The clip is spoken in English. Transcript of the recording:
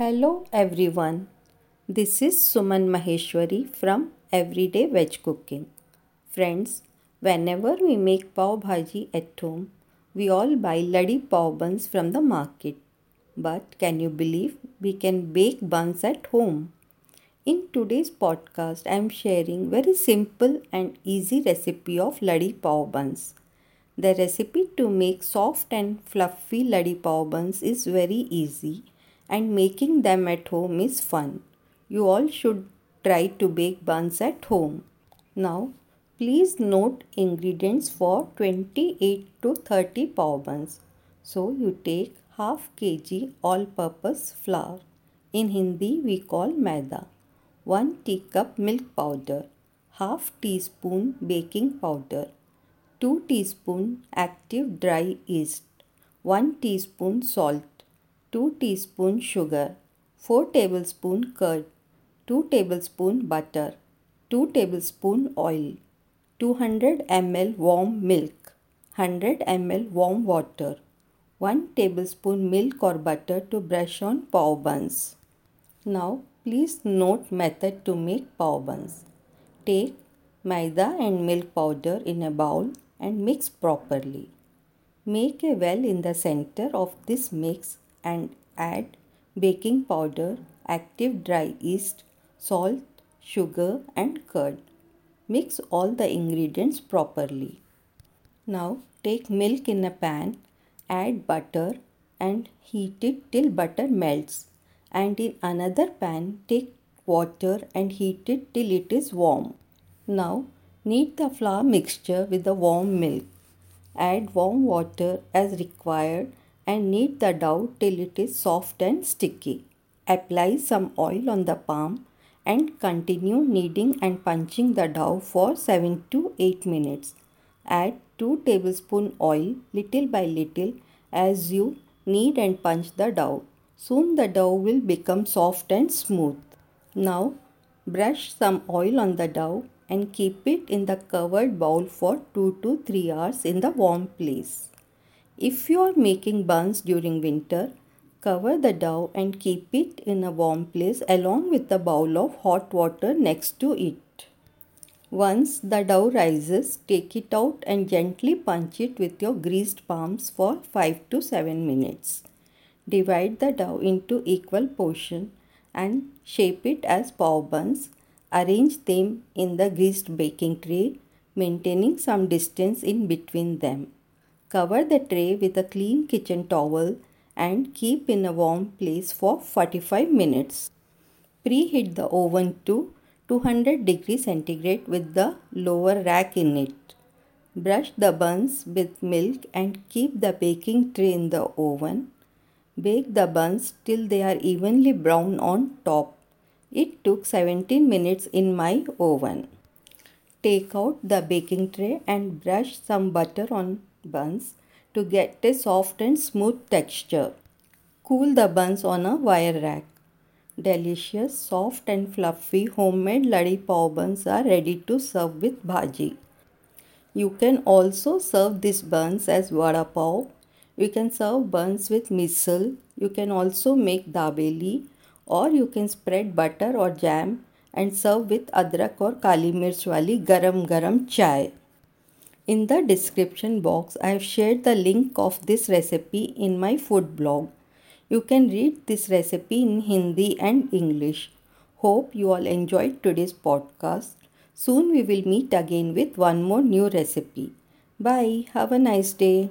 Hello everyone. This is Suman Maheshwari from Everyday Veg Cooking. Friends, whenever we make pav bhaji at home, we all buy ladi pav buns from the market. But can you believe we can bake buns at home? In today's podcast, I am sharing very simple and easy recipe of ladi pav buns. The recipe to make soft and fluffy ladi pav buns is very easy and making them at home is fun. You all should try to bake buns at home. Now, please note ingredients for 28 to 30 pav buns. So, you take half kg all purpose flour. In Hindi, we call maida. 1 teacup milk powder. Half teaspoon baking powder. 2 teaspoon active dry yeast. 1 teaspoon salt 2 teaspoon sugar, 4 tablespoon curd, 2 tablespoon butter, 2 tablespoon oil, 200 ml warm milk, 100 ml warm water, 1 tablespoon milk or butter to brush on pav buns. Now please note method to make pav buns. Take maida and milk powder in a bowl and mix properly. Make a well in the center of this mix and add baking powder, active dry yeast, salt, sugar and curd. Mix all the ingredients properly. Now take milk in a pan, add butter and heat it till butter melts and in another pan take water and heat it till it is warm. Now knead the flour mixture with the warm milk. Add warm water as required and knead the dough till it is soft and sticky. Apply some oil on the palm and continue kneading and punching the dough for 7 to 8 minutes. Add 2 tablespoon oil little by little as you knead and punch the dough. Soon the dough will become soft and smooth. Now brush some oil on the dough and keep it in the covered bowl for 2 to 3 hours in the warm place. If you are making buns during winter, cover the dough and keep it in a warm place along with a bowl of hot water next to it. Once the dough rises, take it out and gently punch it with your greased palms for 5 to 7 minutes. Divide the dough into equal portion and shape it as pav buns. Arrange them in the greased baking tray, maintaining some distance in between them. Cover the tray with a clean kitchen towel and keep in a warm place for 45 minutes. Preheat the oven to 200 degrees centigrade with the lower rack in it. Brush the buns with milk and keep the baking tray in the oven. Bake the buns till they are evenly brown on top. It took 17 minutes in my oven. Take out the baking tray and brush some butter on buns to get a soft and smooth texture. Cool the buns on a wire rack. Delicious, soft and fluffy homemade ladi pav buns are ready to serve with bhaji. You can also serve these buns as vada pav. You can serve buns with misal. You can also make dabeli or you can spread butter or jam and serve with adrak or kali mirch wali garam garam chai. In the description box, I have shared the link of this recipe in my food blog. You can read this recipe in Hindi and English. Hope you all enjoyed today's podcast. Soon we will meet again with one more new recipe. Bye. Have a nice day.